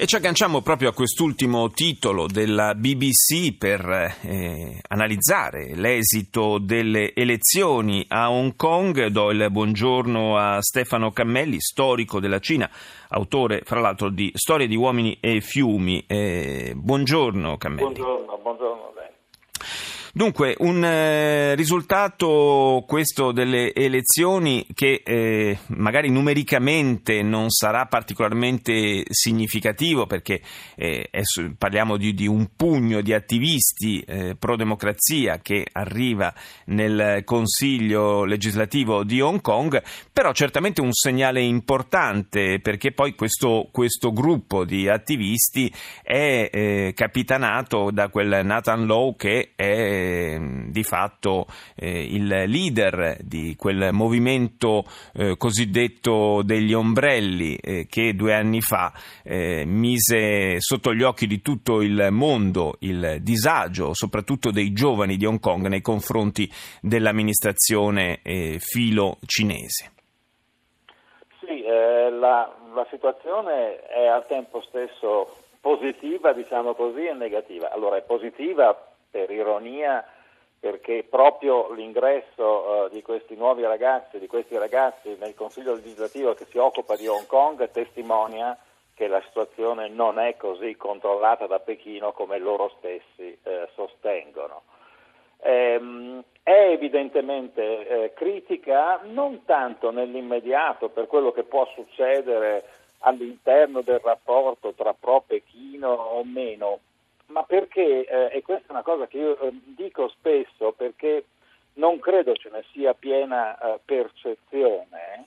E ci agganciamo proprio a quest'ultimo titolo della BBC per eh, analizzare l'esito delle elezioni a Hong Kong. Do il buongiorno a Stefano Cammelli, storico della Cina, autore fra l'altro di Storie di uomini e fiumi. Eh, buongiorno Cammelli. Buongiorno. Dunque, un eh, risultato questo delle elezioni che eh, magari numericamente non sarà particolarmente significativo perché eh, parliamo di, di, un pugno di attivisti eh, pro democrazia che arriva nel Consiglio legislativo di Hong Kong, però certamente un segnale importante perché poi questo, questo gruppo di attivisti è eh, capitanato da quel Nathan Lowe che è di fatto eh, il leader di quel movimento eh, cosiddetto degli ombrelli eh, che due anni fa eh, mise sotto gli occhi di tutto il mondo il disagio, soprattutto dei giovani di Hong Kong nei confronti dell'amministrazione eh, filo cinese. Sì, eh, la, la situazione è al tempo stesso positiva, diciamo così, e negativa. Allora è positiva per ironia perché proprio l'ingresso uh, di questi nuovi ragazzi, di questi ragazzi nel Consiglio legislativo che si occupa di Hong Kong testimonia che la situazione non è così controllata da Pechino come loro stessi eh, sostengono. Ehm, è evidentemente eh, critica non tanto nell'immediato per quello che può succedere all'interno del rapporto tra pro Pechino o meno, ma perché, eh, e questa è una cosa che io eh, dico spesso perché non credo ce ne sia piena eh, percezione,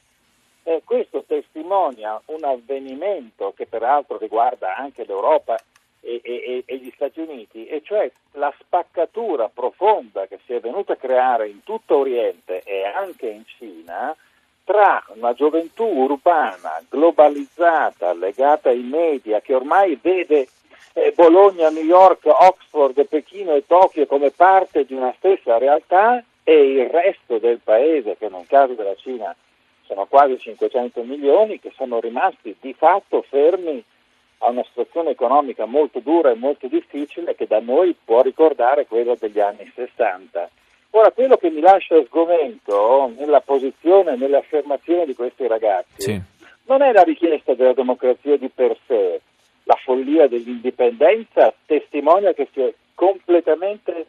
eh, questo testimonia un avvenimento che peraltro riguarda anche l'Europa e, e, e, gli Stati Uniti, e cioè la spaccatura profonda che si è venuta a creare in tutto Oriente e anche in Cina tra una gioventù urbana globalizzata, legata ai media, che ormai vede Bologna, New York, Oxford, Pechino e Tokyo come parte di una stessa realtà e il resto del paese, che nel caso della Cina sono quasi 500 milioni, che sono rimasti di fatto fermi a una situazione economica molto dura e molto difficile che da noi può ricordare quella degli anni 60. Ora, quello che mi lascia sgomento nella posizione, nelle affermazioni di questi ragazzi, sì. non è la richiesta della democrazia di per sé, la follia dell'indipendenza testimonia che si è completamente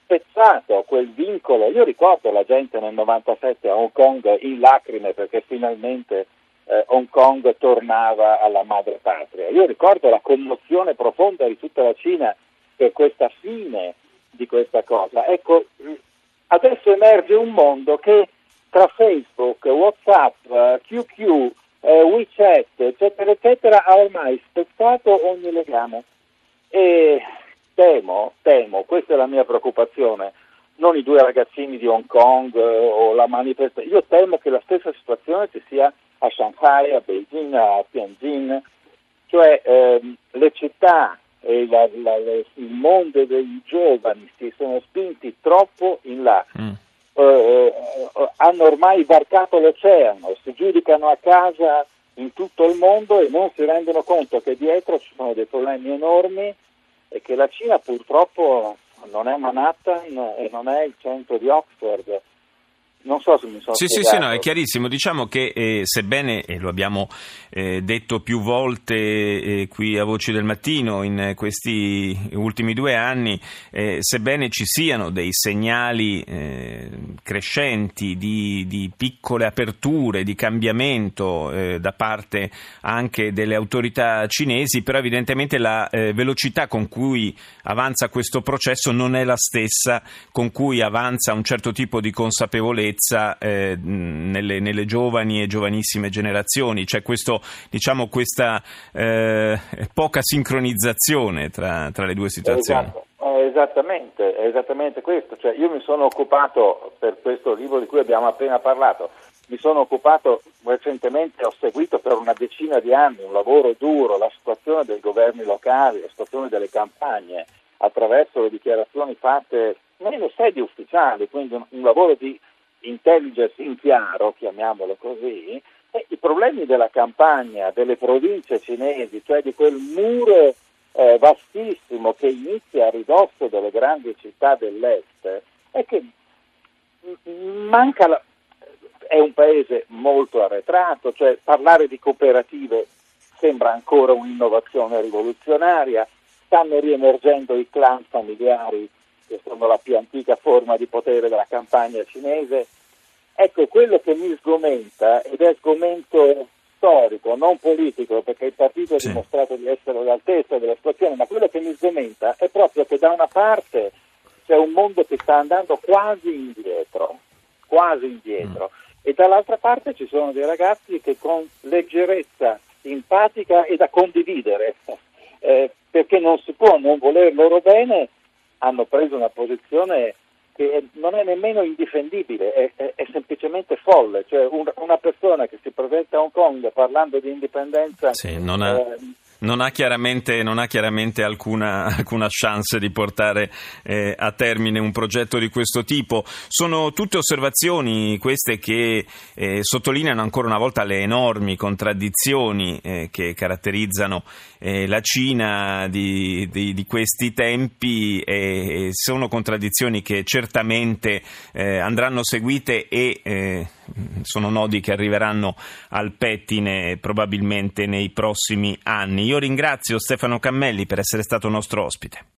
spezzato quel vincolo. Io ricordo la gente nel 97 a Hong Kong in lacrime perché finalmente eh, Hong Kong tornava alla madre patria. Io ricordo la commozione profonda di tutta la Cina per questa fine di questa cosa. Ecco, adesso emerge un mondo che tra Facebook, Whatsapp, QQ, eh, WeChat, eccetera, eccetera, ha ormai spezzato ogni legame. E temo, temo, questa è la mia preoccupazione, non i due ragazzini di Hong Kong eh, o la manifestazione, io temo che la stessa situazione ci sia a Shanghai, a Beijing, a Tianjin, cioè ehm, le città e la, la, le, il mondo dei giovani si sono spinti troppo in là. Mm eh, eh, hanno ormai varcato l'oceano, si giudicano a casa in tutto il mondo e non si rendono conto che dietro ci sono dei problemi enormi e che la Cina purtroppo non è Manhattan e non è il centro di Oxford, non so se mi sono sì. Sì, sì, no, è chiarissimo. Diciamo che eh, sebbene, e lo abbiamo eh, detto più volte eh, qui a Voci del Mattino in questi ultimi due anni, eh, sebbene ci siano dei segnali eh, crescenti di, di, piccole aperture, di cambiamento da parte anche delle autorità cinesi, però evidentemente la velocità con cui avanza questo processo non è la stessa con cui avanza un certo tipo di consapevolezza sicurezza eh, nelle, nelle, giovani e giovanissime generazioni, c'è questo, diciamo, questa eh, poca sincronizzazione tra, tra, le due situazioni. Esatto. Eh, esattamente, è esattamente questo. Cioè, io mi sono occupato, per questo libro di cui abbiamo appena parlato, mi sono occupato recentemente, ho seguito per una decina di anni un lavoro duro, la situazione dei governi locali, la situazione delle campagne, attraverso le dichiarazioni fatte nelle sedi ufficiali, quindi un, un lavoro di intelligence in chiaro, chiamiamolo così, i problemi della campagna, delle province cinesi, cioè di quel muro eh, vastissimo che inizia a ridosso delle grandi città dell'est, è che manca la, è un paese molto arretrato, cioè parlare di cooperative sembra ancora un'innovazione rivoluzionaria, stanno riemergendo i clan familiari che sono la più antica forma di potere della campagna cinese. Ecco, quello che mi sgomenta, ed è sgomento storico, non politico, perché il partito ha sì. dimostrato di essere all'altezza della situazione, ma quello che mi sgomenta è proprio che da una parte c'è un mondo che sta andando quasi indietro, quasi indietro, mm e dall'altra parte ci sono dei ragazzi che con leggerezza simpatica e da condividere, eh, perché non si può non voler loro bene, hanno preso una posizione che non è nemmeno indifendibile, è, è, è semplicemente folle, cioè un, una persona che si presenta a Hong Kong parlando di indipendenza sì, non ha... eh, non ha chiaramente, non ha chiaramente alcuna, alcuna, chance di portare eh, a termine un progetto di questo tipo. Sono tutte osservazioni queste che eh, sottolineano ancora una volta le enormi contraddizioni eh, che caratterizzano eh, la Cina di, di, di questi tempi e sono contraddizioni che certamente eh, andranno seguite e eh, sono nodi che arriveranno al pettine probabilmente nei prossimi anni. Io ringrazio Stefano Cammelli per essere stato nostro ospite.